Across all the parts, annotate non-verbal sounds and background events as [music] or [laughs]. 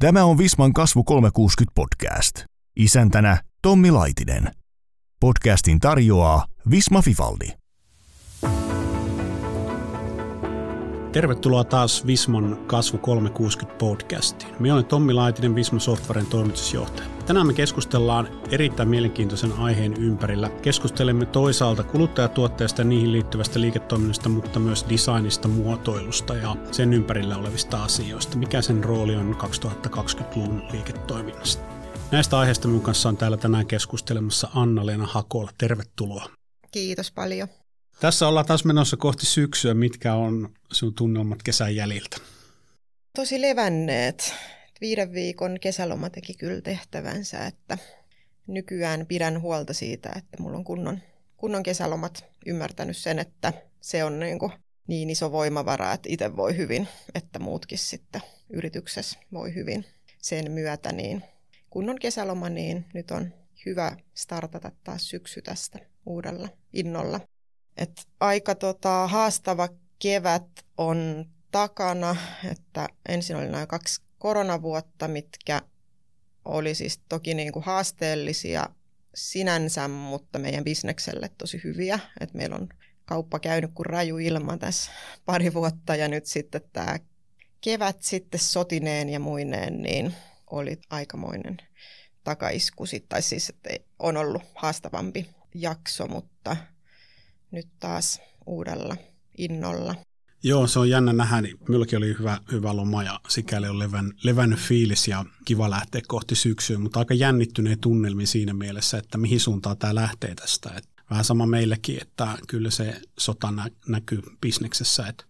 Tämä on Visman kasvu 360 podcast. Isäntänä Tommi Laitinen. Podcastin tarjoaa Visma Fifaldi. Tervetuloa taas Visman kasvu 360 podcastiin. Minä olen Tommi Laitinen, Visma Softwaren toimitusjohtaja. Tänään me keskustellaan erittäin mielenkiintoisen aiheen ympärillä. Keskustelemme toisaalta kuluttajatuotteista ja niihin liittyvästä liiketoiminnasta, mutta myös designista, muotoilusta ja sen ympärillä olevista asioista. Mikä sen rooli on 2020-luvun liiketoiminnasta? Näistä aiheista minun kanssa on täällä tänään keskustelemassa Anna-Leena Hakola. Tervetuloa. Kiitos paljon. Tässä ollaan taas menossa kohti syksyä. Mitkä on sinun tunnelmat kesän jäljiltä? Tosi levänneet. Viiden viikon kesäloma teki kyllä tehtävänsä, että nykyään pidän huolta siitä, että mulla on kunnon, kunnon kesälomat ymmärtänyt sen, että se on niin, kuin niin iso voimavara, että itse voi hyvin, että muutkin sitten yrityksessä voi hyvin sen myötä. Niin kunnon kesäloma, niin nyt on hyvä startata taas syksy tästä uudella innolla. Et aika tota, haastava kevät on takana, että ensin oli nämä kaksi koronavuotta, mitkä oli siis toki niin kuin haasteellisia sinänsä, mutta meidän bisnekselle tosi hyviä. Et meillä on kauppa käynyt kuin raju ilma tässä pari vuotta ja nyt sitten tämä kevät sitten sotineen ja muineen, niin oli aikamoinen takaisku. Tai siis, että on ollut haastavampi jakso, mutta nyt taas uudella innolla. Joo, se on jännä nähdä. Niin minullakin oli hyvä, hyvä loma ja sikäli on levän, levännyt fiilis ja kiva lähteä kohti syksyä, mutta aika jännittyneen tunnelmi siinä mielessä, että mihin suuntaan tämä lähtee tästä. Et vähän sama meillekin, että kyllä se sota nä- näkyy bisneksessä, että,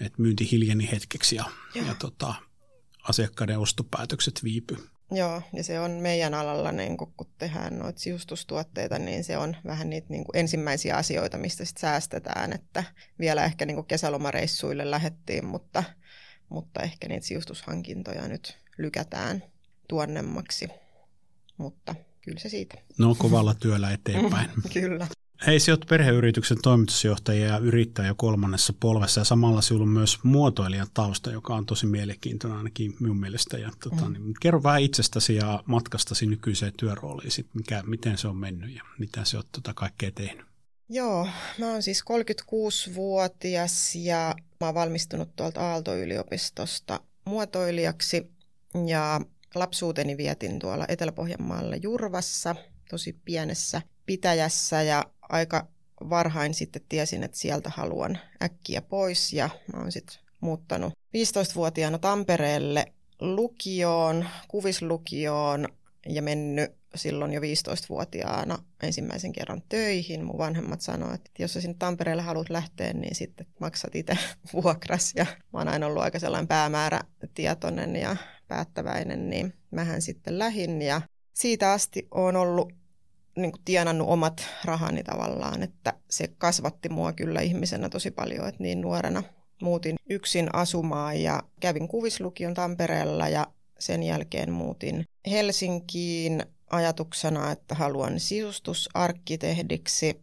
että myynti hiljeni hetkeksi ja, ja tota, asiakkaiden ostopäätökset viipy. Joo, ja se on meidän alalla, niin kun, kun tehdään noita siustustuotteita, niin se on vähän niitä niin ensimmäisiä asioita, mistä sit säästetään, että vielä ehkä niin kesälomareissuille lähettiin, mutta, mutta ehkä niitä siustushankintoja nyt lykätään tuonnemmaksi, mutta kyllä se siitä. No kovalla työllä [laughs] eteenpäin. kyllä. Hei, sinä olet perheyrityksen toimitusjohtaja ja yrittäjä kolmannessa polvessa ja samalla sinulla on myös muotoilijan tausta, joka on tosi mielenkiintoinen ainakin minun mielestä. Ja, tota, mm. niin, kerro vähän itsestäsi ja matkastasi nykyiseen työrooliin, sit, mikä, miten se on mennyt ja mitä se olet tota kaikkea tehnyt. Joo, mä oon siis 36-vuotias ja mä oon valmistunut tuolta Aalto-yliopistosta muotoilijaksi ja lapsuuteni vietin tuolla Etelä-Pohjanmaalla Jurvassa, tosi pienessä pitäjässä ja aika varhain sitten tiesin, että sieltä haluan äkkiä pois ja mä oon sitten muuttanut 15-vuotiaana Tampereelle lukioon, kuvislukioon ja mennyt silloin jo 15-vuotiaana ensimmäisen kerran töihin. Mun vanhemmat sanoivat, että jos sä sinne Tampereelle haluat lähteä, niin sitten maksat itse [laughs] vuokras. Ja mä oon aina ollut aika sellainen päämäärätietoinen ja päättäväinen, niin mähän sitten lähin. Ja siitä asti on ollut niin kuin tienannut omat rahani tavallaan, että se kasvatti mua kyllä ihmisenä tosi paljon, että niin nuorena muutin yksin asumaan ja kävin kuvislukion Tampereella ja sen jälkeen muutin Helsinkiin ajatuksena, että haluan sisustusarkkitehdiksi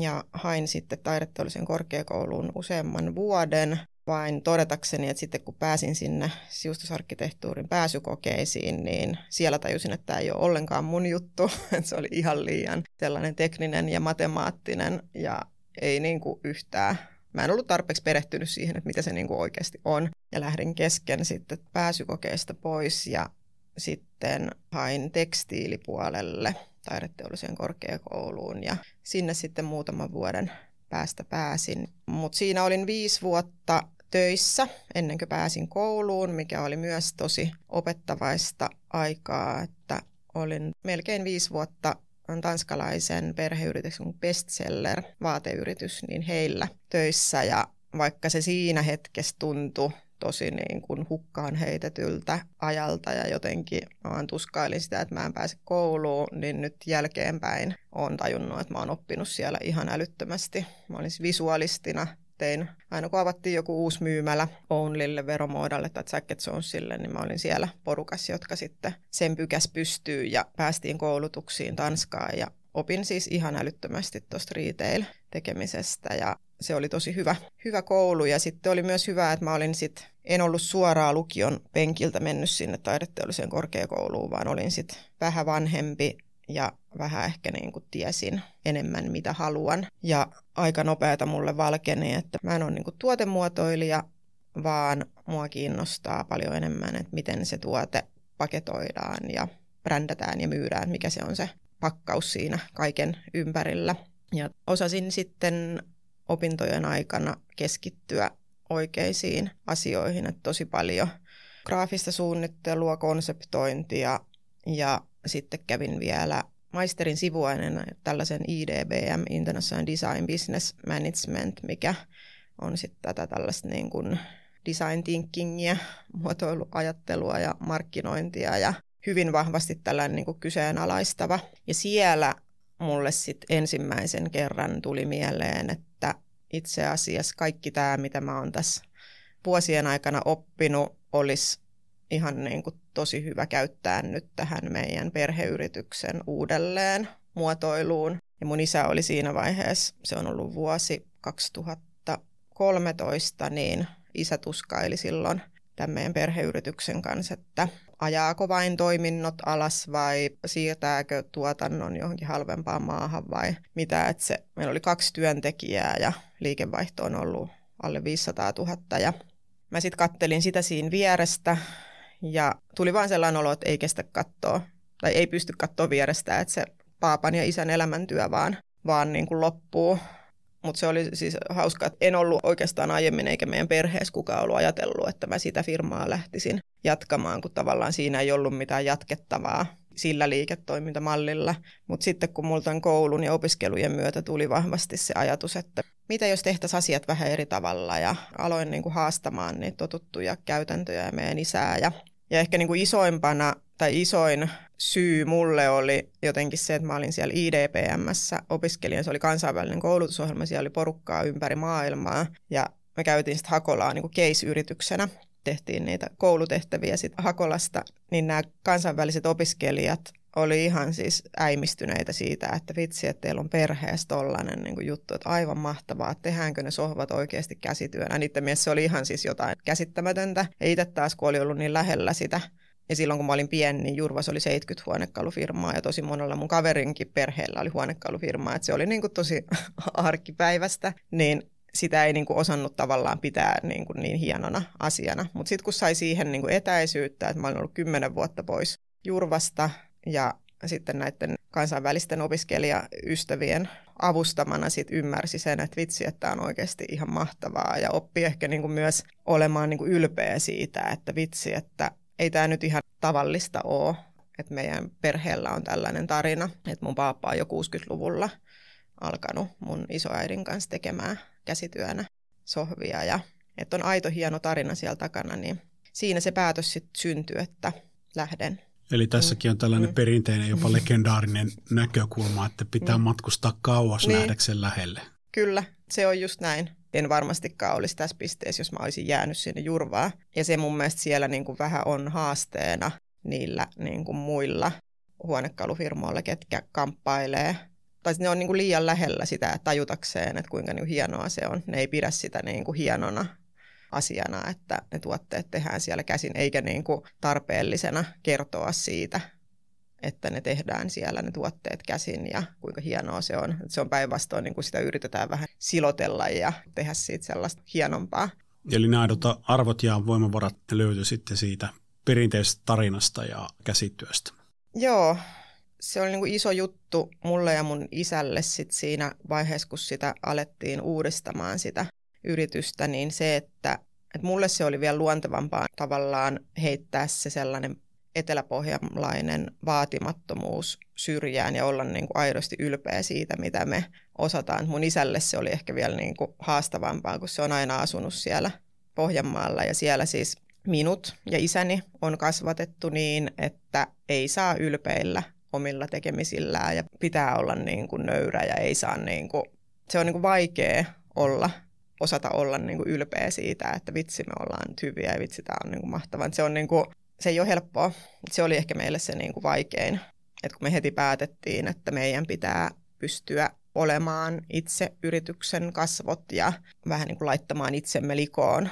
ja hain sitten taideteollisen korkeakouluun useamman vuoden vain todetakseni, että sitten kun pääsin sinne siustusarkkitehtuurin pääsykokeisiin, niin siellä tajusin, että tämä ei ole ollenkaan mun juttu, [laughs] se oli ihan liian sellainen tekninen ja matemaattinen ja ei niin kuin yhtään. Mä en ollut tarpeeksi perehtynyt siihen, että mitä se niin kuin oikeasti on ja lähdin kesken sitten pääsykokeesta pois ja sitten hain tekstiilipuolelle taideteolliseen korkeakouluun ja sinne sitten muutaman vuoden päästä pääsin. Mutta siinä olin viisi vuotta töissä ennen kuin pääsin kouluun, mikä oli myös tosi opettavaista aikaa, että olin melkein viisi vuotta tanskalaisen perheyrityksen bestseller vaateyritys, niin heillä töissä ja vaikka se siinä hetkessä tuntui tosi niin kuin hukkaan heitetyltä ajalta ja jotenkin vaan tuskailin sitä, että mä en pääse kouluun, niin nyt jälkeenpäin olen tajunnut, että mä oon oppinut siellä ihan älyttömästi. Mä olin siis visualistina tein. Aina kun avattiin joku uusi myymälä Onlylle, Veromoodalle tai Jacket Jonesille, niin mä olin siellä porukassa, jotka sitten sen pykäs pystyy ja päästiin koulutuksiin Tanskaan ja opin siis ihan älyttömästi tuosta retail-tekemisestä ja se oli tosi hyvä, hyvä koulu ja sitten oli myös hyvä, että mä olin sitten, en ollut suoraan lukion penkiltä mennyt sinne taideteolliseen korkeakouluun, vaan olin sitten vähän vanhempi ja vähän ehkä niin kuin tiesin enemmän, mitä haluan. Ja aika nopeata mulle valkeni, että mä en ole niin kuin tuotemuotoilija, vaan mua kiinnostaa paljon enemmän, että miten se tuote paketoidaan ja brändätään ja myydään, mikä se on se pakkaus siinä kaiken ympärillä. Ja osasin sitten opintojen aikana keskittyä oikeisiin asioihin, että tosi paljon graafista suunnittelua, konseptointia ja sitten kävin vielä maisterin sivuainen tällaisen IDBM, International Design Business Management, mikä on sitten tätä tällaista niin kuin design thinkingia, muotoiluajattelua ja markkinointia ja hyvin vahvasti tällainen niin kuin kyseenalaistava. Ja siellä mulle sitten ensimmäisen kerran tuli mieleen, että itse asiassa kaikki tämä, mitä mä oon tässä vuosien aikana oppinut, olisi ihan niin kuin tosi hyvä käyttää nyt tähän meidän perheyrityksen uudelleen muotoiluun. Ja mun isä oli siinä vaiheessa, se on ollut vuosi 2013, niin isä tuskaili silloin tämän meidän perheyrityksen kanssa, että ajaako vain toiminnot alas vai siirtääkö tuotannon johonkin halvempaan maahan vai mitä. Että se, meillä oli kaksi työntekijää ja liikevaihto on ollut alle 500 000 ja mä sitten kattelin sitä siinä vierestä ja tuli vain sellainen olo, että ei kestä katsoa tai ei pysty katsoa vierestä, että se paapan ja isän elämäntyö vaan, vaan niin kuin loppuu. Mutta se oli siis hauska, että en ollut oikeastaan aiemmin eikä meidän perheessä kukaan ollut ajatellut, että mä sitä firmaa lähtisin jatkamaan, kun tavallaan siinä ei ollut mitään jatkettavaa sillä liiketoimintamallilla. Mutta sitten kun multa koulun ja opiskelujen myötä tuli vahvasti se ajatus, että mitä jos tehtäisiin asiat vähän eri tavalla ja aloin niin kuin haastamaan niitä totuttuja käytäntöjä ja meidän isää. Ja, ja ehkä niin kuin isoimpana tai isoin syy mulle oli jotenkin se, että mä olin siellä IDPMssä opiskelijan. Se oli kansainvälinen koulutusohjelma, siellä oli porukkaa ympäri maailmaa. Ja me käytiin sitten Hakolaa niin case-yrityksenä. Tehtiin niitä koulutehtäviä sitten Hakolasta, niin nämä kansainväliset opiskelijat oli ihan siis äimistyneitä siitä, että vitsi, että teillä on perheessä tollainen niin juttu, että aivan mahtavaa, että tehdäänkö ne sohvat oikeasti käsityönä. Niiden mielessä se oli ihan siis jotain käsittämätöntä. Ja itse taas, kun oli ollut niin lähellä sitä, ja silloin kun mä olin pieni, niin Jurvas oli 70 huonekalufirmaa ja tosi monella mun kaverinkin perheellä oli huonekalufirmaa, että se oli niin kuin tosi [laughs] arkipäivästä. Niin sitä ei niin kuin osannut tavallaan pitää niin, kuin niin hienona asiana. Mutta sitten kun sai siihen niin kuin etäisyyttä, että mä olin ollut kymmenen vuotta pois Jurvasta ja sitten näiden kansainvälisten opiskelijaystävien avustamana sit ymmärsi sen, että vitsi, että tämä on oikeasti ihan mahtavaa ja oppi ehkä niin kuin myös olemaan niin kuin ylpeä siitä, että vitsi, että ei tämä nyt ihan tavallista ole, että meidän perheellä on tällainen tarina, että mun paappa on jo 60-luvulla alkanut mun isoäidin kanssa tekemään käsityönä sohvia ja että on aito hieno tarina siellä takana, niin siinä se päätös sitten syntyi, että lähden. Eli tässäkin on tällainen mm. perinteinen, jopa legendaarinen näkökulma, että pitää mm. matkustaa kauas niin. nähdäkseen lähelle. Kyllä, se on just näin. En varmastikaan olisi tässä pisteessä, jos mä olisin jäänyt sinne jurvaa. Ja se mun mielestä siellä niin kuin vähän on haasteena niillä niin kuin muilla huonekalufirmoilla, ketkä kamppailee tai ne on niin kuin liian lähellä sitä tajutakseen, että kuinka niin kuin hienoa se on. Ne ei pidä sitä niin kuin hienona asiana, että ne tuotteet tehdään siellä käsin, eikä niin kuin tarpeellisena kertoa siitä, että ne tehdään siellä ne tuotteet käsin ja kuinka hienoa se on. Se on päinvastoin, niin kuin sitä yritetään vähän silotella ja tehdä siitä sellaista hienompaa. Eli nämä arvot ja voimavarat löytyy sitten siitä perinteisestä tarinasta ja käsityöstä. Joo, se oli niin kuin iso juttu mulle ja mun isälle sit siinä vaiheessa, kun sitä alettiin uudistamaan sitä yritystä, niin se, että, että mulle se oli vielä luontevampaa tavallaan heittää se sellainen eteläpohjalainen vaatimattomuus syrjään ja olla niin kuin aidosti ylpeä siitä, mitä me osataan. Mun isälle se oli ehkä vielä niin kuin haastavampaa, kun se on aina asunut siellä Pohjanmaalla ja siellä siis minut ja isäni on kasvatettu niin, että ei saa ylpeillä omilla tekemisillään ja pitää olla niin kuin nöyrä ja ei saa niin kuin, se on niin kuin vaikea olla, osata olla niin kuin ylpeä siitä, että vitsi me ollaan hyviä ja vitsi tämä on niin kuin mahtavaa. Se, on niin kuin, se ei ole helppoa. Se oli ehkä meille se niin kuin vaikein, että kun me heti päätettiin, että meidän pitää pystyä olemaan itse yrityksen kasvot ja vähän niin kuin laittamaan itsemme likoon,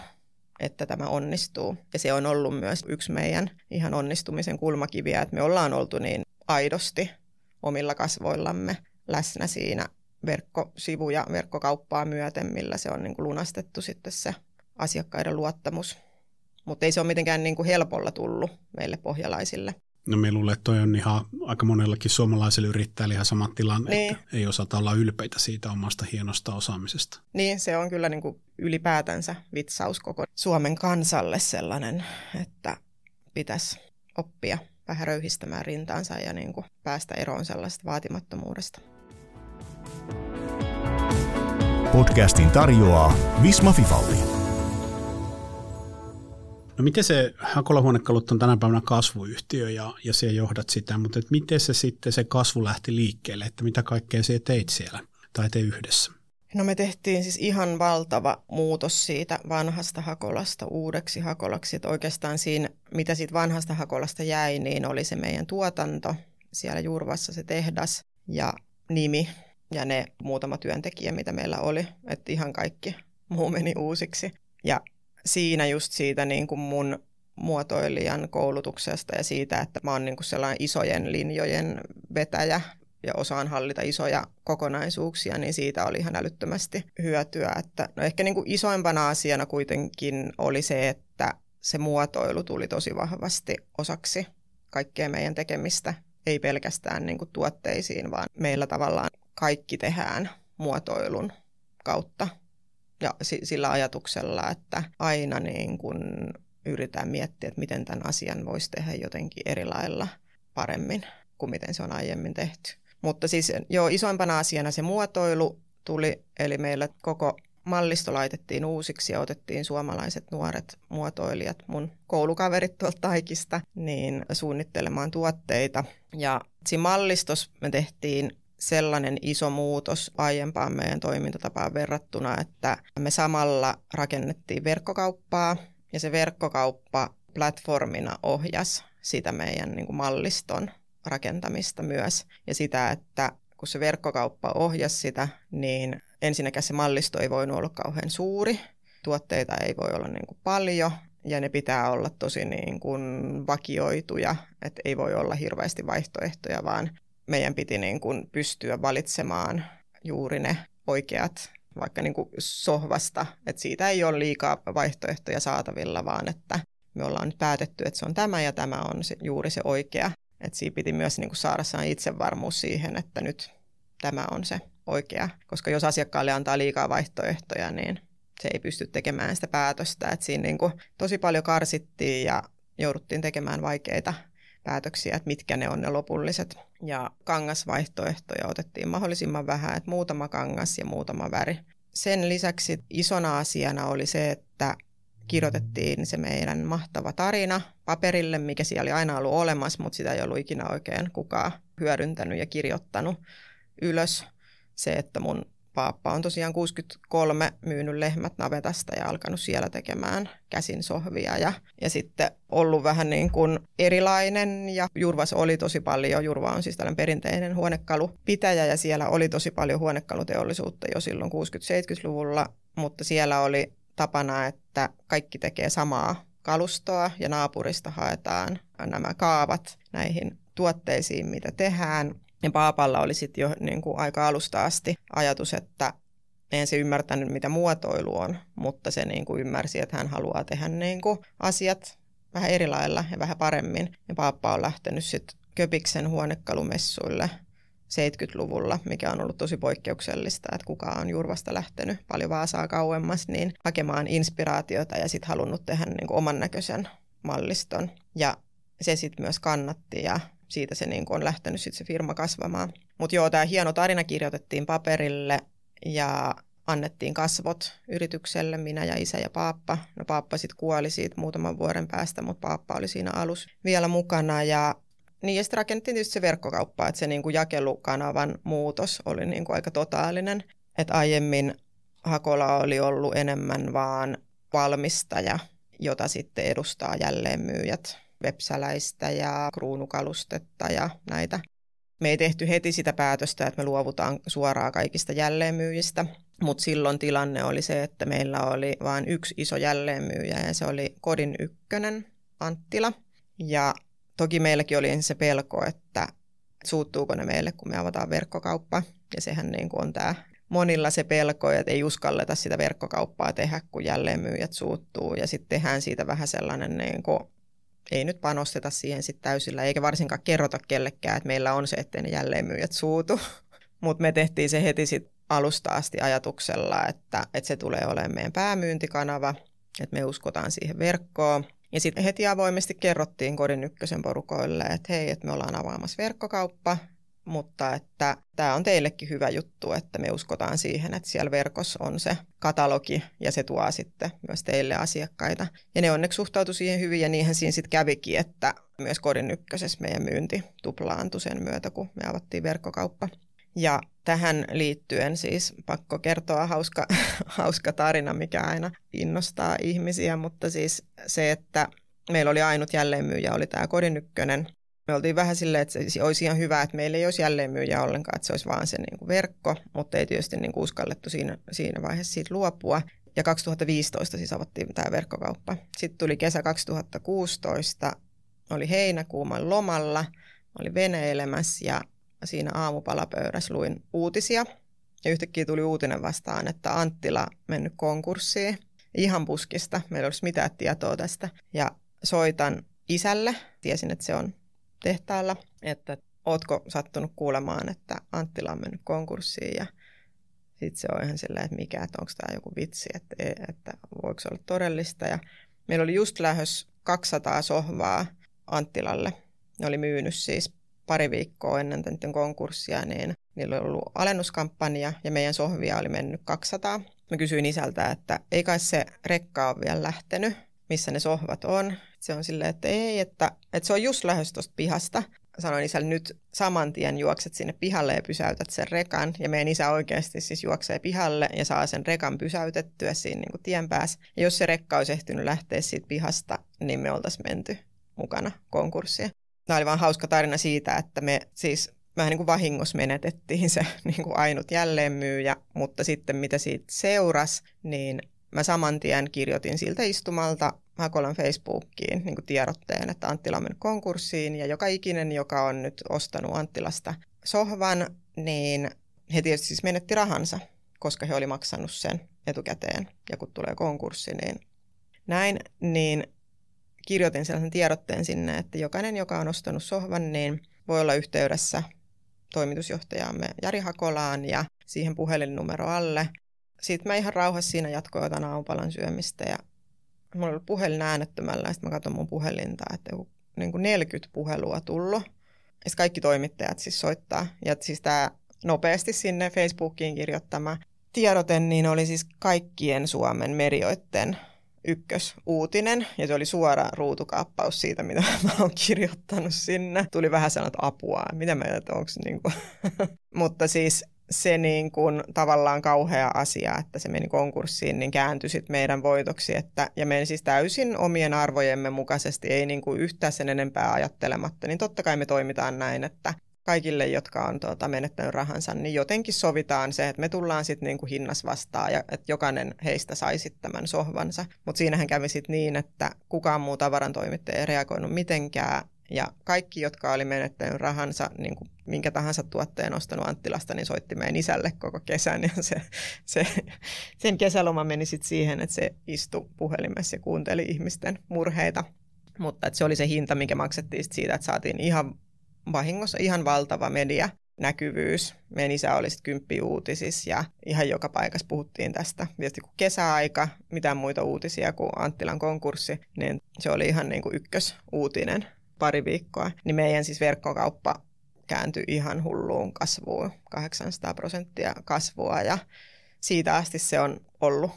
että tämä onnistuu. Ja se on ollut myös yksi meidän ihan onnistumisen kulmakiviä, että me ollaan oltu niin aidosti omilla kasvoillamme läsnä siinä verkkosivu- ja verkkokauppaa myöten, millä se on niin kuin lunastettu sitten se asiakkaiden luottamus. Mutta ei se ole mitenkään niin kuin helpolla tullut meille pohjalaisille. No me luulen, että toi on ihan aika monellakin suomalaiselle yrittäjälle ihan sama tilanne, niin. että ei osata olla ylpeitä siitä omasta hienosta osaamisesta. Niin, se on kyllä niin kuin ylipäätänsä vitsaus koko Suomen kansalle sellainen, että pitäisi oppia vähän röyhistämään rintaansa ja niin kuin päästä eroon sellaisesta vaatimattomuudesta. Podcastin tarjoaa Visma Fifalli. No miten se, Hakola Huonekalut on tänä päivänä kasvuyhtiö ja, ja se johdat sitä, mutta et miten se sitten se kasvu lähti liikkeelle, että mitä kaikkea se teit siellä tai te yhdessä? No me tehtiin siis ihan valtava muutos siitä vanhasta Hakolasta uudeksi Hakolaksi. Että oikeastaan siinä, mitä siitä vanhasta Hakolasta jäi, niin oli se meidän tuotanto, siellä Jurvassa se tehdas ja nimi ja ne muutama työntekijä, mitä meillä oli. Että ihan kaikki muu meni uusiksi. Ja siinä just siitä niin kuin mun muotoilijan koulutuksesta ja siitä, että mä oon niin kuin sellainen isojen linjojen vetäjä ja osaan hallita isoja kokonaisuuksia, niin siitä oli ihan älyttömästi hyötyä. Että, no ehkä niin kuin isoimpana asiana kuitenkin oli se, että se muotoilu tuli tosi vahvasti osaksi kaikkea meidän tekemistä, ei pelkästään niin kuin tuotteisiin, vaan meillä tavallaan kaikki tehdään muotoilun kautta ja sillä ajatuksella, että aina niin kun yritetään miettiä, että miten tämän asian voisi tehdä jotenkin eri lailla paremmin kuin miten se on aiemmin tehty. Mutta siis jo isoimpana asiana se muotoilu tuli, eli meillä koko mallisto laitettiin uusiksi ja otettiin suomalaiset nuoret muotoilijat, mun koulukaverit tuolta Taikista, niin suunnittelemaan tuotteita. Ja siinä mallistossa me tehtiin sellainen iso muutos aiempaan meidän toimintatapaan verrattuna, että me samalla rakennettiin verkkokauppaa ja se verkkokauppa platformina ohjas sitä meidän niin kuin malliston rakentamista myös. Ja sitä, että kun se verkkokauppa ohjasi sitä, niin ensinnäkään se mallisto ei voinut olla kauhean suuri, tuotteita ei voi olla niin kuin paljon ja ne pitää olla tosi niin kuin vakioituja, että ei voi olla hirveästi vaihtoehtoja, vaan meidän piti niin kuin pystyä valitsemaan juuri ne oikeat vaikka niin kuin sohvasta, että siitä ei ole liikaa vaihtoehtoja saatavilla, vaan että me ollaan nyt päätetty, että se on tämä ja tämä on se, juuri se oikea. Että siinä piti myös niin kuin saada itsevarmuus siihen, että nyt tämä on se oikea, koska jos asiakkaalle antaa liikaa vaihtoehtoja, niin se ei pysty tekemään sitä päätöstä. Että siinä niin kuin tosi paljon karsittiin ja jouduttiin tekemään vaikeita päätöksiä, että mitkä ne on ne lopulliset. Ja kangasvaihtoehtoja otettiin mahdollisimman vähän, että muutama kangas ja muutama väri. Sen lisäksi isona asiana oli se, että kirjoitettiin se meidän mahtava tarina paperille, mikä siellä oli aina ollut olemassa, mutta sitä ei ollut ikinä oikein kukaan hyödyntänyt ja kirjoittanut ylös. Se, että mun Paappa on tosiaan 63 myynyt lehmät navetasta ja alkanut siellä tekemään käsin sohvia ja, ja sitten ollut vähän niin kuin erilainen ja Jurvas oli tosi paljon, Jurva on siis tällainen perinteinen huonekalupitäjä ja siellä oli tosi paljon huonekaluteollisuutta jo silloin 60-70-luvulla, mutta siellä oli tapana, että kaikki tekee samaa kalustoa ja naapurista haetaan nämä kaavat näihin tuotteisiin, mitä tehdään. Ja Paapalla oli sitten jo niin kuin aika alusta asti ajatus, että en se ymmärtänyt, mitä muotoilu on, mutta se niin kuin ymmärsi, että hän haluaa tehdä niin kuin asiat vähän eri lailla ja vähän paremmin. Ja Paappa on lähtenyt sitten Köpiksen huonekalumessuille 70-luvulla, mikä on ollut tosi poikkeuksellista, että kuka on Jurvasta lähtenyt paljon Vaasaa kauemmas, niin hakemaan inspiraatiota ja sitten halunnut tehdä niin kuin oman näköisen malliston. Ja se sitten myös kannatti ja siitä se niin kuin on lähtenyt sitten se firma kasvamaan. Mutta joo, tämä hieno tarina kirjoitettiin paperille ja annettiin kasvot yritykselle, minä ja isä ja paappa. No paappa sitten kuoli siitä muutaman vuoden päästä, mutta paappa oli siinä alus vielä mukana ja niin ja sitten rakennettiin tietysti se verkkokauppa, että se niin kuin jakelukanavan muutos oli niin kuin aika totaalinen. Että aiemmin Hakola oli ollut enemmän vaan valmistaja, jota sitten edustaa jälleenmyyjät vepsäläistä ja kruunukalustetta ja näitä. me ei tehty heti sitä päätöstä, että me luovutaan suoraan kaikista jälleenmyyjistä, mutta silloin tilanne oli se, että meillä oli vain yksi iso jälleenmyyjä ja se oli Kodin ykkönen, Anttila. Ja toki meilläkin oli se pelko, että suuttuuko ne meille, kun me avataan verkkokauppa. Ja sehän niin kuin on tämä monilla se pelko, että ei uskalleta sitä verkkokauppaa tehdä, kun jälleenmyyjät suuttuu. Ja sitten tehdään siitä vähän sellainen niin kuin ei nyt panosteta siihen sitten täysillä, eikä varsinkaan kerrota kellekään, että meillä on se, ettei ne jälleenmyyjät suutu. [laughs] Mutta me tehtiin se heti sit alusta asti ajatuksella, että, että se tulee olemaan meidän päämyyntikanava, että me uskotaan siihen verkkoon. Ja sitten heti avoimesti kerrottiin kodin ykkösen porukoille, että hei, että me ollaan avaamassa verkkokauppa, mutta että tämä on teillekin hyvä juttu, että me uskotaan siihen, että siellä verkossa on se katalogi ja se tuo sitten myös teille asiakkaita. Ja ne onneksi suhtautui siihen hyvin ja niinhän siinä sitten kävikin, että myös kodin ykkösessä meidän myynti tuplaantui sen myötä, kun me avattiin verkkokauppa. Ja tähän liittyen siis pakko kertoa hauska, [laughs] hauska tarina, mikä aina innostaa ihmisiä, mutta siis se, että meillä oli ainut jälleenmyyjä, oli tämä kodin ykkönen, me oltiin vähän silleen, että se olisi ihan hyvä, että meillä ei olisi jälleenmyyjä ollenkaan, että se olisi vaan se niin kuin verkko, mutta ei tietysti niin kuin uskallettu siinä, siinä vaiheessa siitä luopua. Ja 2015 siis avattiin tämä verkkokauppa. Sitten tuli kesä 2016, oli heinäkuuman lomalla, oli veneilemässä ja siinä aamupalapöydässä luin uutisia. Ja yhtäkkiä tuli uutinen vastaan, että Anttila mennyt konkurssiin ihan puskista. Meillä ei olisi mitään tietoa tästä. Ja soitan isälle, tiesin, että se on tehtaalla, että ootko sattunut kuulemaan, että Anttila on mennyt konkurssiin ja sitten se on ihan silleen, että mikä, että onko tämä joku vitsi, että, että voiko se olla todellista. Ja meillä oli just lähes 200 sohvaa Anttilalle. Ne oli myynyt siis pari viikkoa ennen tämän konkurssia, niin niillä oli ollut alennuskampanja ja meidän sohvia oli mennyt 200. Mä kysyin isältä, että ei kai se rekka ole vielä lähtenyt, missä ne sohvat on. Se on silleen, että ei, että, että se on just lähes tuosta pihasta. Sanoin isälle, nyt saman tien juokset sinne pihalle ja pysäytät sen rekan. Ja meidän isä oikeasti siis juoksee pihalle ja saa sen rekan pysäytettyä siinä niin kuin tien päässä. Ja jos se rekka olisi ehtinyt lähteä siitä pihasta, niin me oltaisiin menty mukana konkurssia. Tämä oli vaan hauska tarina siitä, että me siis vähän niin kuin vahingossa menetettiin se [laughs] niin kuin ainut jälleenmyyjä, mutta sitten mitä siitä seurasi, niin mä saman tien kirjoitin siltä istumalta Hakolan Facebookiin niin kuin tiedotteen, että Anttila on mennyt konkurssiin ja joka ikinen, joka on nyt ostanut Anttilasta sohvan, niin he tietysti siis menetti rahansa, koska he oli maksanut sen etukäteen. Ja kun tulee konkurssi, niin näin, niin kirjoitin sellaisen tiedotteen sinne, että jokainen, joka on ostanut sohvan, niin voi olla yhteydessä toimitusjohtajamme Jari Hakolaan ja siihen puhelinnumero alle. Sitten mä ihan rauhassa siinä jatkoin jotain aamupalan syömistä ja mulla oli puhelin äänettömällä ja sitten mä katson mun puhelinta, että joku niin kuin 40 puhelua tullut. Ja kaikki toimittajat siis soittaa. Ja siis tämä nopeasti sinne Facebookiin kirjoittama tiedote, niin oli siis kaikkien Suomen merioitten ykkösuutinen, ja se oli suora ruutukaappaus siitä, mitä [laughs] mä oon kirjoittanut sinne. Tuli vähän sanot apua, mitä mä onko niin. [laughs] Mutta siis se niin kuin tavallaan kauhea asia, että se meni konkurssiin, niin kääntyi sitten meidän voitoksi. Että, ja meni siis täysin omien arvojemme mukaisesti, ei niin kuin yhtään sen enempää ajattelematta. Niin totta kai me toimitaan näin, että kaikille, jotka on tuota, menettänyt rahansa, niin jotenkin sovitaan se, että me tullaan sitten niinku hinnas vastaan ja että jokainen heistä saisi tämän sohvansa. Mutta siinähän kävi sitten niin, että kukaan muu tavarantoimittaja ei reagoinut mitenkään ja kaikki, jotka oli menettänyt rahansa, niin kuin minkä tahansa tuotteen ostanut Anttilasta, niin soitti meidän isälle koko kesän. Ja se, se, sen kesäloma meni sitten siihen, että se istui puhelimessa ja kuunteli ihmisten murheita. Mutta että se oli se hinta, mikä maksettiin siitä, että saatiin ihan vahingossa ihan valtava media näkyvyys. Meidän isä oli sitten kymppi uutisissa ja ihan joka paikassa puhuttiin tästä. Tietysti kun kesäaika, mitään muita uutisia kuin Anttilan konkurssi, niin se oli ihan niin kuin ykkösuutinen pari viikkoa. Niin meidän siis verkkokauppa kääntyi ihan hulluun kasvuun, 800 prosenttia kasvua ja siitä asti se on ollut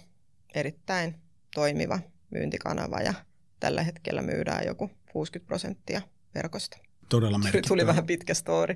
erittäin toimiva myyntikanava ja tällä hetkellä myydään joku 60 prosenttia verkosta todella merkittävä. Tuli vähän pitkä story.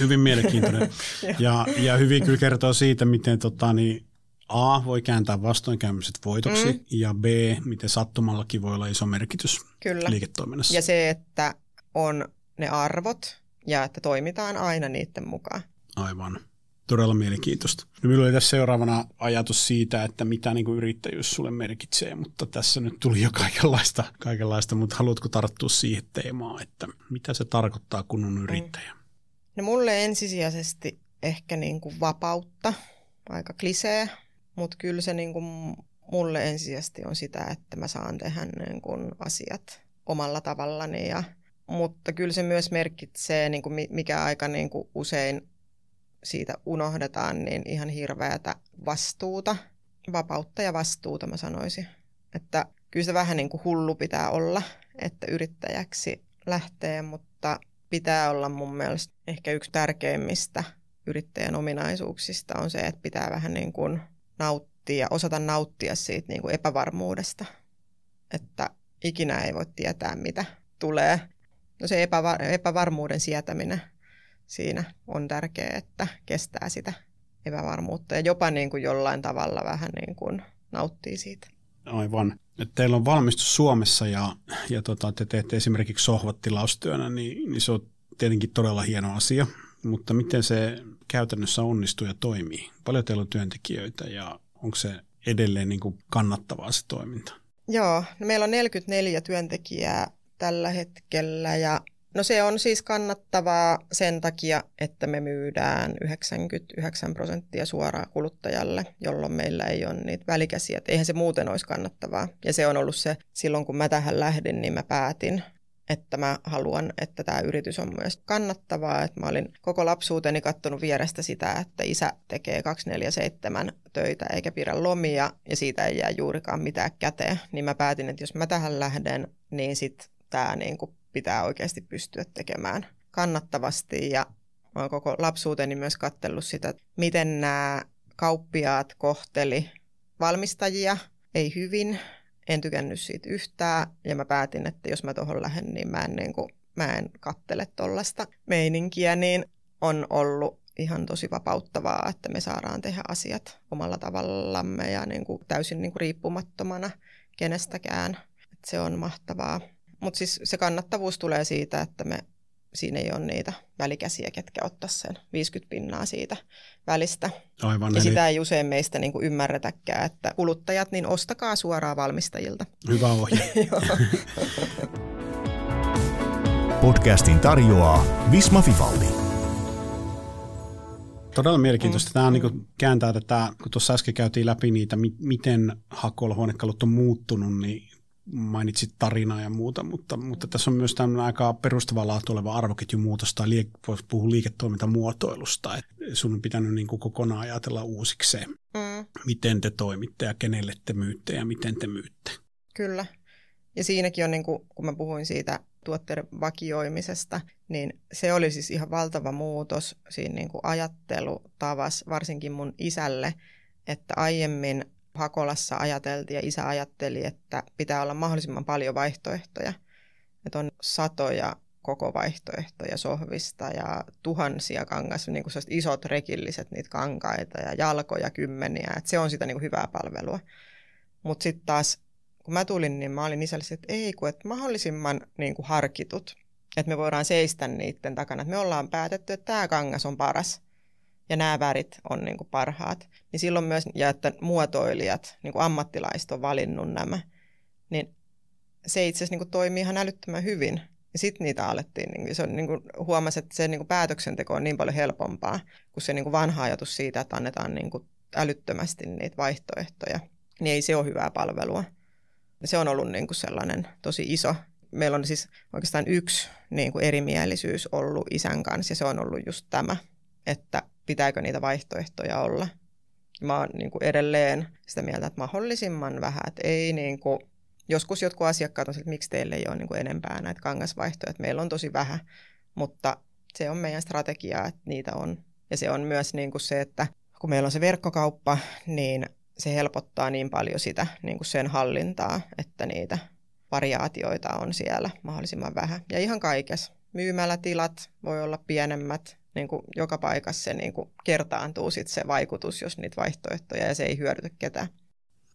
hyvin mielenkiintoinen. [laughs] ja, ja hyvin kyllä kertoo siitä, miten tota, niin A voi kääntää vastoinkäymiset voitoksi mm. ja B, miten sattumallakin voi olla iso merkitys kyllä. liiketoiminnassa. Ja se, että on ne arvot ja että toimitaan aina niiden mukaan. Aivan. Todella mielenkiintoista. No, minulla oli tässä seuraavana ajatus siitä, että mitä niin kuin yrittäjyys sulle merkitsee, mutta tässä nyt tuli jo kaikenlaista, kaikenlaista mutta haluatko tarttua siihen teemaan, että mitä se tarkoittaa, kun on yrittäjä? No mulle ensisijaisesti ehkä niin kuin vapautta, aika klisee, mutta kyllä se niin kuin mulle ensisijaisesti on sitä, että mä saan tehdä niin kuin asiat omalla tavallani. Ja, mutta kyllä se myös merkitsee, niin kuin mikä aika niin kuin usein siitä unohdetaan, niin ihan hirveätä vastuuta, vapautta ja vastuuta mä sanoisin. Että kyllä se vähän niin kuin hullu pitää olla, että yrittäjäksi lähtee, mutta pitää olla mun mielestä ehkä yksi tärkeimmistä yrittäjän ominaisuuksista on se, että pitää vähän niin kuin nauttia, osata nauttia siitä niin kuin epävarmuudesta, että ikinä ei voi tietää, mitä tulee. No se epävar- epävarmuuden sietäminen siinä on tärkeää, että kestää sitä epävarmuutta ja jopa niin kuin jollain tavalla vähän niin kuin nauttii siitä. Aivan. Et teillä on valmistus Suomessa ja, ja tota, te teette esimerkiksi sohvat tilaustyönä, niin, niin se on tietenkin todella hieno asia. Mutta miten se käytännössä onnistuu ja toimii? Paljon teillä on työntekijöitä ja onko se edelleen niin kuin kannattavaa se toiminta? Joo, no meillä on 44 työntekijää tällä hetkellä ja no se on siis kannattavaa sen takia, että me myydään 99 prosenttia suoraan kuluttajalle, jolloin meillä ei ole niitä välikäsiä. Eihän se muuten olisi kannattavaa. Ja se on ollut se, silloin kun mä tähän lähdin, niin mä päätin, että mä haluan, että tämä yritys on myös kannattavaa. Että mä olin koko lapsuuteni kattonut vierestä sitä, että isä tekee 247 töitä eikä pidä lomia ja siitä ei jää juurikaan mitään käteen. Niin mä päätin, että jos mä tähän lähden, niin sitten tämä niinku pitää oikeasti pystyä tekemään kannattavasti. Ja mä oon koko lapsuuteni myös kattellut sitä, miten nämä kauppiaat kohteli valmistajia, ei hyvin, en tykännyt siitä yhtään ja mä päätin, että jos mä tuohon lähden, niin mä en, niin kuin, mä en kattele tuollaista meininkiä, niin on ollut ihan tosi vapauttavaa, että me saadaan tehdä asiat omalla tavallamme ja niin kuin täysin niin kuin riippumattomana kenestäkään. Et se on mahtavaa. Mutta siis se kannattavuus tulee siitä, että me siinä ei ole niitä välikäsiä, ketkä ottaa sen 50 pinnaa siitä välistä. Aivan, ja eli... sitä ei usein meistä niin kuin ymmärretäkään, että kuluttajat, niin ostakaa suoraan valmistajilta. Hyvä [laughs] ohje. Podcastin tarjoaa Visma Fivaldi. Todella mielenkiintoista. Tämä on niin kuin kääntää tätä, kun tuossa äsken käytiin läpi niitä, miten hakuolohuonekalut on muuttunut, niin mainitsit tarinaa ja muuta, mutta, mutta tässä on myös tämmöinen aika perustavaa laatu oleva arvoketjumuutos tai liik- voisi puhua liiketoimintamuotoilusta. Et sun on pitänyt niin kuin kokonaan ajatella uusiksi se, mm. miten te toimitte ja kenelle te myytte ja miten te myytte. Kyllä. Ja siinäkin on, niin kuin, kun mä puhuin siitä tuotteiden vakioimisesta, niin se oli siis ihan valtava muutos siinä niin kuin ajattelutavassa, varsinkin mun isälle, että aiemmin Hakolassa ajateltiin ja isä ajatteli, että pitää olla mahdollisimman paljon vaihtoehtoja. Että on satoja koko vaihtoehtoja sohvista ja tuhansia kangas, niin kuin isot rekilliset niitä kankaita ja jalkoja kymmeniä. Että se on sitä niin kuin hyvää palvelua. Mutta sitten taas, kun mä tulin, niin mä olin isälle että ei kun, että mahdollisimman niin kuin harkitut. Että me voidaan seistä niiden takana. Että me ollaan päätetty, että tämä kangas on paras ja nämä värit on niin kuin parhaat, niin silloin myös, ja että muotoilijat, niin kuin ammattilaiset on valinnut nämä, niin se itse asiassa niin kuin toimii ihan älyttömän hyvin. Ja sitten niitä alettiin, niin se on, niin kuin, huomasi, että se niin kuin päätöksenteko on niin paljon helpompaa kuin se niin kuin vanha ajatus siitä, että annetaan niin kuin älyttömästi niitä vaihtoehtoja. Niin ei se ole hyvää palvelua. Se on ollut niin kuin sellainen tosi iso. Meillä on siis oikeastaan yksi niin kuin erimielisyys ollut isän kanssa ja se on ollut just tämä, että pitääkö niitä vaihtoehtoja olla. Mä oon niin kuin edelleen sitä mieltä, että mahdollisimman vähän, että ei niin kuin, joskus jotkut asiakkaat on että miksi teille ei ole niin kuin enempää näitä kangasvaihtoja, että meillä on tosi vähän, mutta se on meidän strategia, että niitä on. Ja se on myös niin kuin se, että kun meillä on se verkkokauppa, niin se helpottaa niin paljon sitä niin kuin sen hallintaa, että niitä variaatioita on siellä mahdollisimman vähän. Ja ihan kaikessa. Myymälätilat voi olla pienemmät, niin kuin joka paikassa se niin kuin kertaantuu sit se vaikutus, jos niitä vaihtoehtoja ja se ei hyödytä ketään.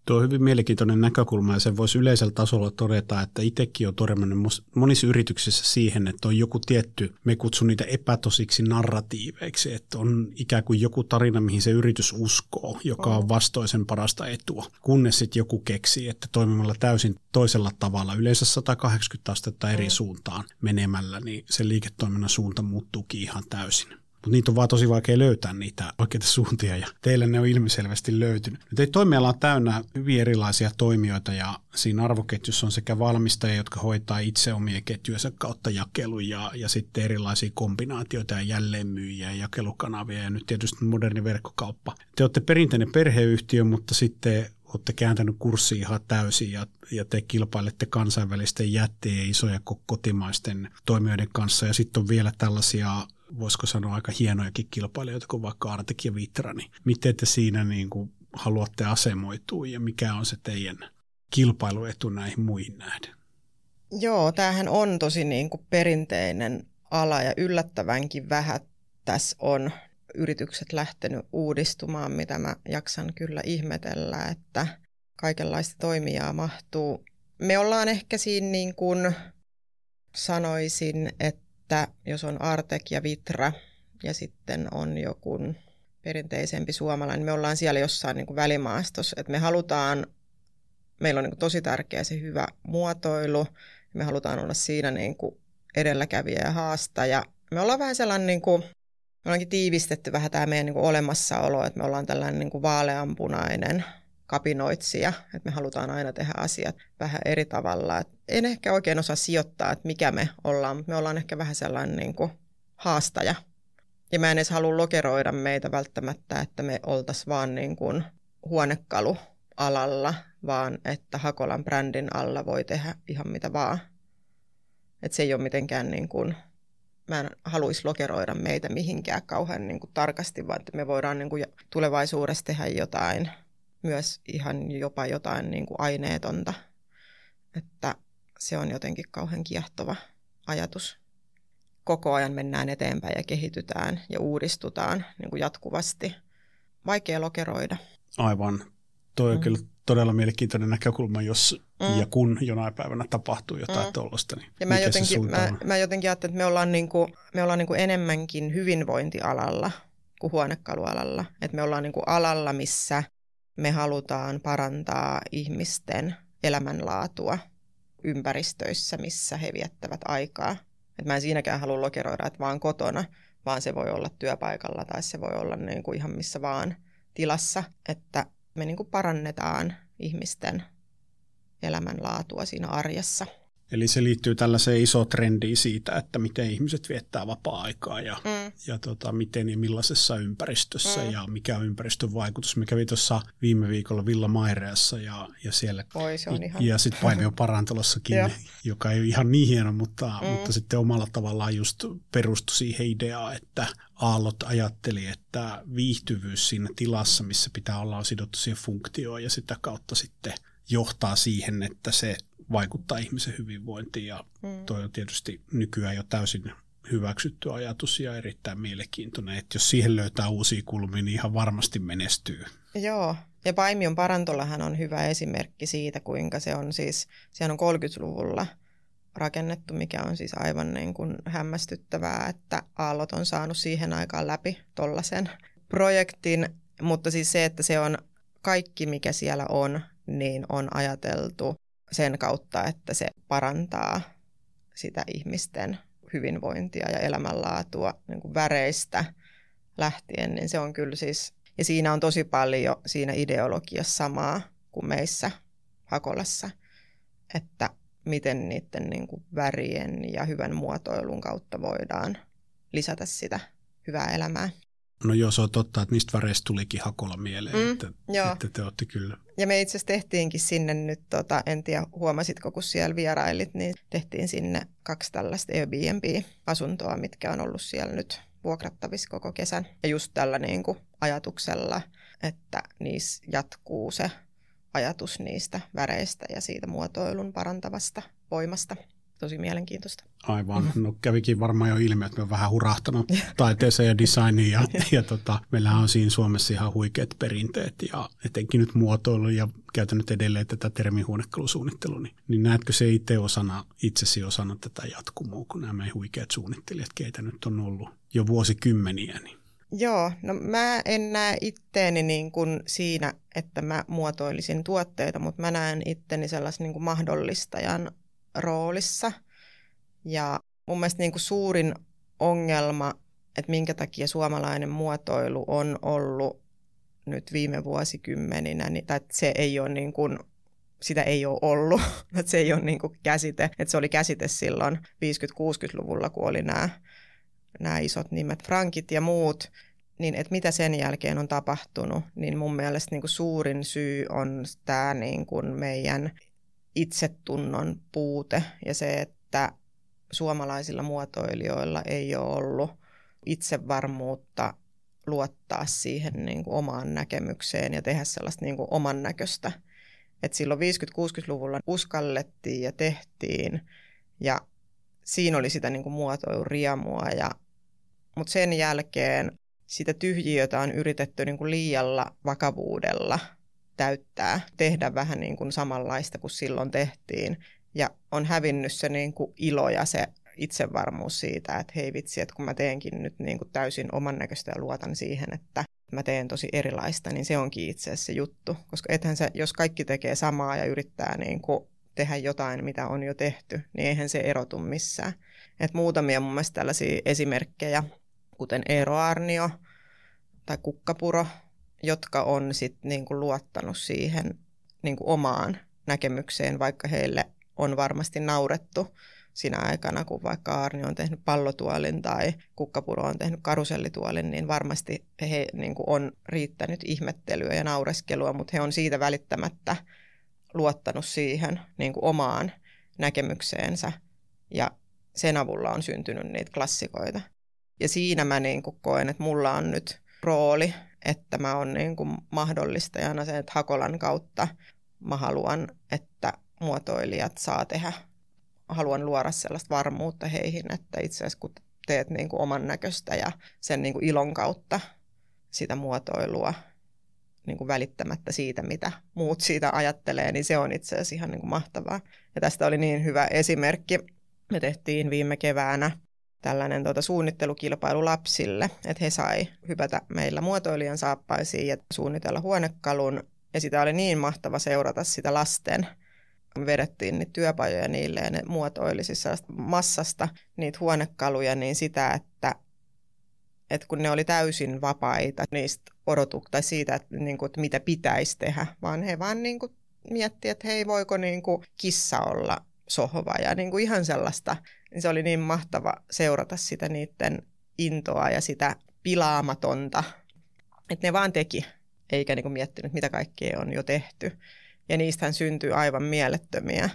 Tuo on hyvin mielenkiintoinen näkökulma ja sen voisi yleisellä tasolla todeta, että itsekin on törmännyt monissa yrityksissä siihen, että on joku tietty, me kutsun niitä epätosiksi narratiiveiksi, että on ikään kuin joku tarina, mihin se yritys uskoo, joka on vastoisen parasta etua, kunnes sitten joku keksii, että toimimalla täysin toisella tavalla, yleensä 180 astetta eri suuntaan menemällä, niin se liiketoiminnan suunta muuttuukin ihan täysin. Mutta niitä on vaan tosi vaikea löytää niitä oikeita suuntia ja teillä ne on ilmiselvästi löytynyt. Nyt ei toimiala on täynnä hyvin erilaisia toimijoita ja siinä arvoketjussa on sekä valmistajia, jotka hoitaa itse omia ketjujensa kautta jakelun ja, ja sitten erilaisia kombinaatioita ja jälleenmyyjiä ja jakelukanavia ja nyt tietysti moderni verkkokauppa. Te olette perinteinen perheyhtiö, mutta sitten olette kääntänyt kurssi ihan täysin ja, ja te kilpailette kansainvälisten jättien ja isoja kotimaisten toimijoiden kanssa ja sitten on vielä tällaisia voisiko sanoa aika hienojakin kilpailijoita kuin vaikka Artek ja Vitra, niin miten te siinä niin kuin haluatte asemoitua ja mikä on se teidän kilpailuetu näihin muihin nähden? Joo, tämähän on tosi niin kuin perinteinen ala ja yllättävänkin vähän tässä on yritykset lähtenyt uudistumaan, mitä mä jaksan kyllä ihmetellä, että kaikenlaista toimijaa mahtuu. Me ollaan ehkä siinä niin kuin sanoisin, että että jos on Artek ja Vitra ja sitten on joku perinteisempi suomalainen, me ollaan siellä jossain niin kuin välimaastossa, että me halutaan, meillä on niin kuin tosi tärkeä se hyvä muotoilu, me halutaan olla siinä niin kuin edelläkävijä ja haastaja. Me ollaan vähän sellainen, niin kuin, me ollaankin tiivistetty vähän tämä meidän niin kuin olemassaolo, että me ollaan tällainen niin kuin vaaleanpunainen kapinoitsija, että me halutaan aina tehdä asiat vähän eri tavalla. Et en ehkä oikein osaa sijoittaa, että mikä me ollaan, mutta me ollaan ehkä vähän sellainen niin kuin haastaja. Ja mä en edes halua lokeroida meitä välttämättä, että me oltaisiin vaan niin kuin huonekalualalla, vaan että Hakolan brändin alla voi tehdä ihan mitä vaan. Että se ei ole mitenkään niin kuin, mä en haluaisi lokeroida meitä mihinkään kauhean niin kuin tarkasti, vaan että me voidaan niin kuin tulevaisuudessa tehdä jotain myös ihan jopa jotain niin kuin aineetonta. Että se on jotenkin kauhean kiehtova ajatus. Koko ajan mennään eteenpäin ja kehitytään ja uudistutaan niin kuin jatkuvasti. Vaikea lokeroida. Aivan. Toi on mm. kyllä todella mielenkiintoinen näkökulma, jos mm. ja kun jonain päivänä tapahtuu jotain mm. tuollaista. Niin ja mä jotenkin, mä, mä jotenkin ajattelen, että me ollaan, niin kuin, me ollaan niin kuin enemmänkin hyvinvointialalla kuin huonekalualalla. Että me ollaan niin kuin alalla, missä me halutaan parantaa ihmisten elämänlaatua ympäristöissä, missä he viettävät aikaa. Et mä en siinäkään halua lokeroida, että vaan kotona, vaan se voi olla työpaikalla tai se voi olla niin kuin ihan missä vaan tilassa, että me niin kuin parannetaan ihmisten elämänlaatua siinä arjessa. Eli se liittyy tällaiseen iso trendiin siitä, että miten ihmiset viettää vapaa-aikaa ja, mm. Ja tota, miten ja millaisessa ympäristössä mm. ja mikä on ympäristön vaikutus. Me kävin tuossa viime viikolla Villa Maireassa ja, ja siellä Oi, se on ihan... ja sitten Paimio Parantolossakin, joka ei ole ihan niin hieno, mutta, mm. mutta sitten omalla tavallaan just perustui siihen ideaan, että Aallot ajatteli, että viihtyvyys siinä tilassa, missä pitää olla on sidottu siihen funktioon ja sitä kautta sitten johtaa siihen, että se vaikuttaa ihmisen hyvinvointiin ja mm. toi on tietysti nykyään jo täysin hyväksytty ajatus ja erittäin mielenkiintoinen, että jos siihen löytää uusia kulmia, niin ihan varmasti menestyy. Joo, ja Paimion parantolahan on hyvä esimerkki siitä, kuinka se on siis, sehän on 30-luvulla rakennettu, mikä on siis aivan niin kuin hämmästyttävää, että Aallot on saanut siihen aikaan läpi tollaisen projektin, mutta siis se, että se on kaikki, mikä siellä on, niin on ajateltu sen kautta, että se parantaa sitä ihmisten hyvinvointia ja elämänlaatua niin kuin väreistä lähtien, niin se on kyllä siis, ja siinä on tosi paljon siinä ideologiassa samaa kuin meissä Hakolassa, että miten niiden niin kuin värien ja hyvän muotoilun kautta voidaan lisätä sitä hyvää elämää. No joo, se on totta, että niistä väreistä tulikin Hakola mieleen, mm, että, joo. että te olette kyllä. Ja me itse asiassa tehtiinkin sinne nyt, tota, en tiedä huomasitko, kun siellä vierailit, niin tehtiin sinne kaksi tällaista Airbnb-asuntoa, mitkä on ollut siellä nyt vuokrattavissa koko kesän. Ja just tällä niin kuin ajatuksella, että niissä jatkuu se ajatus niistä väreistä ja siitä muotoilun parantavasta voimasta. Tosi mielenkiintoista. Aivan. No kävikin varmaan jo ilmi, että me on vähän hurahtanut [laughs] taiteeseen ja designiin ja, [laughs] ja tota, meillähän on siinä Suomessa ihan huikeat perinteet ja etenkin nyt muotoilu ja käytän nyt edelleen tätä termihuonekalusuunnittelua, niin, niin näetkö se itse osana, itsesi osana tätä jatkumoa, kun nämä huikeat suunnittelijat, keitä nyt on ollut jo vuosikymmeniä, niin Joo, no mä en näe itteeni niin kuin siinä, että mä muotoilisin tuotteita, mutta mä näen itteni sellaisen niin kuin mahdollistajan roolissa. Ja mun mielestä niin kuin suurin ongelma, että minkä takia suomalainen muotoilu on ollut nyt viime vuosikymmeninä, niin, tai että se ei ole niin kuin, sitä ei ole ollut, [laughs] että se ei ole niin kuin käsite, että se oli käsite silloin 50-60-luvulla, kun oli nämä nämä isot nimet, Frankit ja muut, niin että mitä sen jälkeen on tapahtunut, niin mun mielestä niin kuin suurin syy on tämä niin kuin meidän itsetunnon puute ja se, että suomalaisilla muotoilijoilla ei ole ollut itsevarmuutta luottaa siihen niin kuin omaan näkemykseen ja tehdä sellaista niin kuin oman näköistä. Et silloin 50-60-luvulla uskallettiin ja tehtiin ja siinä oli sitä niin kuin muotoiluriemua, ja, mutta sen jälkeen sitä tyhjiötä on yritetty niin kuin liialla vakavuudella täyttää, tehdä vähän niin kuin samanlaista kuin silloin tehtiin. Ja on hävinnyt se niin kuin ilo ja se itsevarmuus siitä, että hei vitsi, että kun mä teenkin nyt niin kuin täysin oman näköistä ja luotan siihen, että mä teen tosi erilaista, niin se onkin itse asiassa se juttu. Koska ethän se, jos kaikki tekee samaa ja yrittää niin kuin tehdä jotain, mitä on jo tehty, niin eihän se erotu missään. Et muutamia mun mielestä tällaisia esimerkkejä, kuten Eero Arnio tai Kukkapuro, jotka on sitten niinku luottanut siihen niinku omaan näkemykseen, vaikka heille on varmasti naurettu siinä aikana, kun vaikka Arni on tehnyt pallotuolin tai Kukkapuro on tehnyt karusellituolin, niin varmasti he niin kuin on riittänyt ihmettelyä ja naureskelua, mutta he on siitä välittämättä luottanut siihen niin kuin omaan näkemykseensä ja sen avulla on syntynyt niitä klassikoita. Ja siinä mä niin kuin koen, että mulla on nyt rooli, että mä oon niin kuin mahdollistajana sen, että Hakolan kautta mä haluan, että muotoilijat saa tehdä, haluan luoda sellaista varmuutta heihin, että itse asiassa kun teet niin kuin oman näköistä ja sen niin kuin ilon kautta sitä muotoilua niin kuin välittämättä siitä, mitä muut siitä ajattelee, niin se on itse asiassa ihan niin kuin mahtavaa. Ja tästä oli niin hyvä esimerkki. Me tehtiin viime keväänä tällainen tuota, suunnittelukilpailu lapsille, että he sai hypätä meillä muotoilijan saappaisiin ja suunnitella huonekalun. Ja sitä oli niin mahtava seurata sitä lasten. Me vedettiin niitä työpajoja niille ja ne muotoili siis massasta niitä huonekaluja, niin sitä, että että kun ne oli täysin vapaita niistä odotuksista tai siitä, että, niin kuin, että mitä pitäisi tehdä, vaan he vaan niin kuin, miettii, että hei, voiko niin kuin, kissa olla sohva ja niin kuin, ihan sellaista. Niin se oli niin mahtava seurata sitä niiden intoa ja sitä pilaamatonta, että ne vaan teki, eikä niin kuin, miettinyt, mitä kaikkea on jo tehty. Ja niistähän syntyy aivan mielettömiä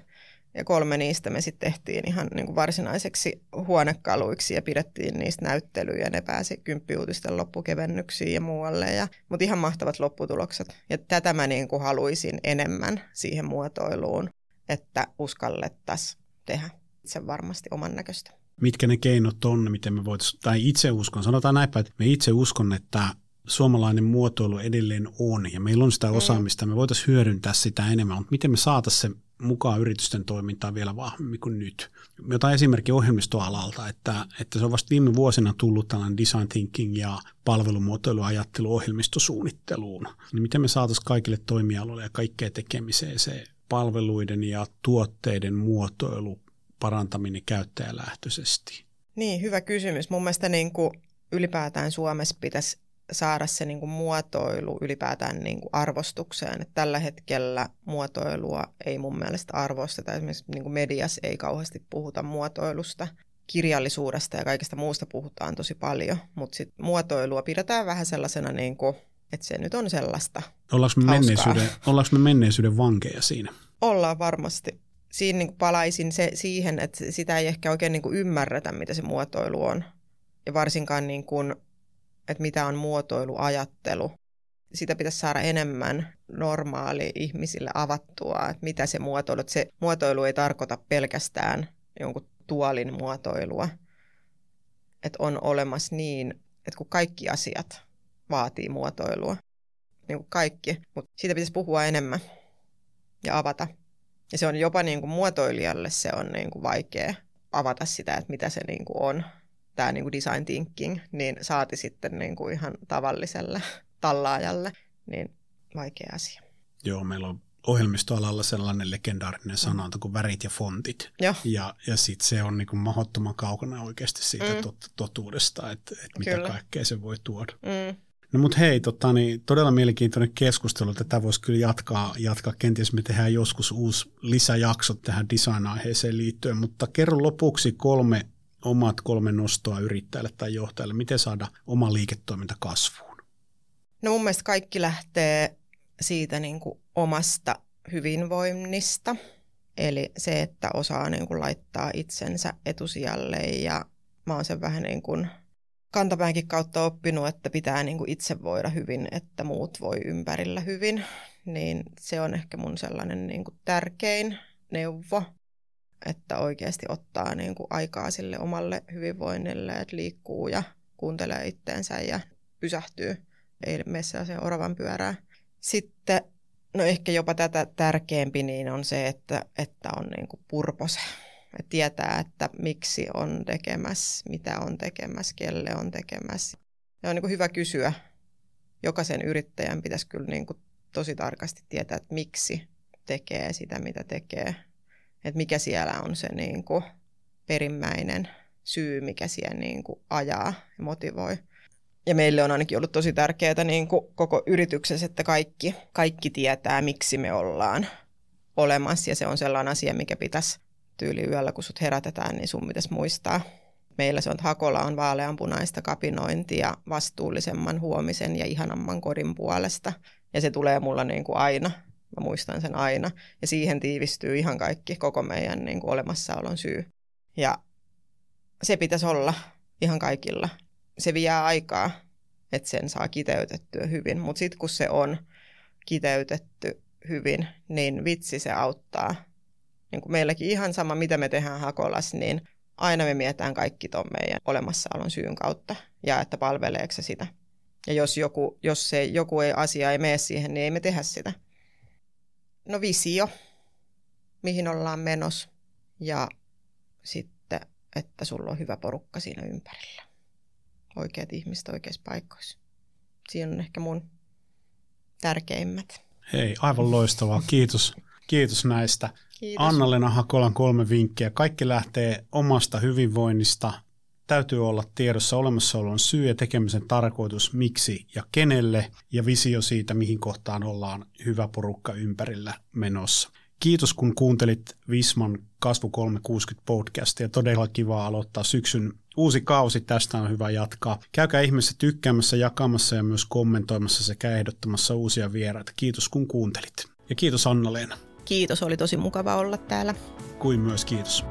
ja kolme niistä me sitten tehtiin ihan niin kuin varsinaiseksi huonekaluiksi ja pidettiin niistä näyttelyjä. Ne pääsi kymppiuutisten loppukevennyksiin ja muualle. Ja, mutta ihan mahtavat lopputulokset. Ja tätä mä niin kuin haluaisin enemmän siihen muotoiluun, että uskallettaisiin tehdä se varmasti oman näköistä. Mitkä ne keinot on, miten me voitaisiin, tai itse uskon, sanotaan näinpä, että me itse uskon, että suomalainen muotoilu edelleen on ja meillä on sitä mm. osaamista, me voitaisiin hyödyntää sitä enemmän, mutta miten me saataisiin se mukaan yritysten toimintaan vielä vahvemmin kuin nyt. Me otan esimerkki ohjelmistoalalta, että, että se on vasta viime vuosina tullut tällainen design thinking ja palvelumuotoiluajattelu ohjelmistosuunnitteluun. Niin miten me saataisiin kaikille toimialoille ja kaikkeen tekemiseen se palveluiden ja tuotteiden muotoilu parantaminen käyttäjälähtöisesti? Niin, hyvä kysymys. Mun mielestä niin kuin ylipäätään Suomessa pitäisi saada se niin kuin muotoilu ylipäätään niin kuin arvostukseen. Et tällä hetkellä muotoilua ei mun mielestä arvosteta. Esimerkiksi niin kuin mediassa ei kauheasti puhuta muotoilusta. Kirjallisuudesta ja kaikesta muusta puhutaan tosi paljon, mutta sit muotoilua pidetään vähän sellaisena, niin kuin, että se nyt on sellaista Ollaanko me, menneisyyden, ollaanko me menneisyyden vankeja siinä? Ollaan varmasti. Siinä niin palaisin se, siihen, että sitä ei ehkä oikein niin ymmärretä, mitä se muotoilu on. Ja varsinkaan niin kuin että mitä on muotoiluajattelu. Sitä pitäisi saada enemmän normaali ihmisille avattua, että mitä se muotoilu, että se muotoilu ei tarkoita pelkästään jonkun tuolin muotoilua. Että on olemassa niin, että kun kaikki asiat vaatii muotoilua, niin kuin kaikki, mutta siitä pitäisi puhua enemmän ja avata. Ja se on jopa niin kuin muotoilijalle se on niin kuin vaikea avata sitä, että mitä se niin kuin on, tämä niin kuin design thinking, niin saati sitten niin kuin ihan tavalliselle [laughs] tallaajalle, niin vaikea asia. Joo, meillä on ohjelmistoalalla sellainen legendaarinen sanonta kuin värit ja fontit. Joo. Ja, ja sitten se on niin kuin mahdottoman kaukana oikeasti siitä mm. tot, totuudesta, että, että mitä Kyllä. kaikkea se voi tuoda. Mm. No mutta hei, tota, niin, todella mielenkiintoinen keskustelu. Tätä voisi kyllä jatkaa, jatkaa. Kenties me tehdään joskus uusi lisäjakso tähän design-aiheeseen liittyen, mutta kerro lopuksi kolme omat kolme nostoa yrittäjälle tai johtajalle. Miten saada oma liiketoiminta kasvuun? No mun mielestä kaikki lähtee siitä niin kuin omasta hyvinvoinnista. Eli se, että osaa niin kuin laittaa itsensä etusijalle ja mä oon sen vähän niin kuin kantapäänkin kautta oppinut, että pitää niin kuin itse voida hyvin, että muut voi ympärillä hyvin. Niin se on ehkä mun sellainen niin kuin tärkein neuvo, että oikeasti ottaa niin kuin aikaa sille omalle hyvinvoinnille, että liikkuu ja kuuntelee itteensä ja pysähtyy, ei mene sellaiseen oravan pyörää. Sitten, no ehkä jopa tätä tärkeämpi, niin on se, että, että on niin kuin purpose. Tietää, että miksi on tekemässä, mitä on tekemässä, kelle on tekemässä. Ja on niin kuin hyvä kysyä. Jokaisen yrittäjän pitäisi kyllä niin kuin tosi tarkasti tietää, että miksi tekee sitä, mitä tekee. Että mikä siellä on se niin kuin perimmäinen syy, mikä siellä niin kuin ajaa ja motivoi. Ja meille on ainakin ollut tosi tärkeää niin kuin koko yrityksessä, että kaikki, kaikki tietää, miksi me ollaan olemassa. Ja se on sellainen asia, mikä pitäisi tyyli yöllä, kun sut herätetään, niin sun pitäisi muistaa. Meillä se on, että Hakola on vaaleanpunaista kapinointia vastuullisemman huomisen ja ihanamman kodin puolesta. Ja se tulee mulla niin kuin aina. Mä muistan sen aina. Ja siihen tiivistyy ihan kaikki, koko meidän niin kuin olemassaolon syy. Ja se pitäisi olla ihan kaikilla se vie aikaa, että sen saa kiteytettyä hyvin. Mutta sitten kun se on kiteytetty hyvin, niin vitsi se auttaa. Niin kuin meilläkin ihan sama, mitä me tehdään Hakolas, niin aina me mietitään kaikki tuon meidän olemassaolon syyn kautta ja että palveleeko se sitä. Ja jos joku, jos se, joku ei, asia ei mene siihen, niin ei me tehdä sitä. No visio, mihin ollaan menossa ja sitten, että sulla on hyvä porukka siinä ympärillä oikeat ihmiset oikeissa paikoissa. Siinä on ehkä mun tärkeimmät. Hei, aivan loistavaa. Kiitos. Kiitos näistä. Kiitos. Anna-Lena Hakolan kolme vinkkiä. Kaikki lähtee omasta hyvinvoinnista. Täytyy olla tiedossa olemassaolon syy ja tekemisen tarkoitus, miksi ja kenelle, ja visio siitä, mihin kohtaan ollaan hyvä porukka ympärillä menossa. Kiitos kun kuuntelit Visman Kasvu 360 podcastia. Todella kiva aloittaa syksyn uusi kausi. Tästä on hyvä jatkaa. Käykää ihmeessä tykkäämässä, jakamassa ja myös kommentoimassa sekä ehdottamassa uusia vieraita. Kiitos kun kuuntelit. Ja kiitos Anna-Leena. Kiitos, oli tosi mukava olla täällä. Kuin myös kiitos.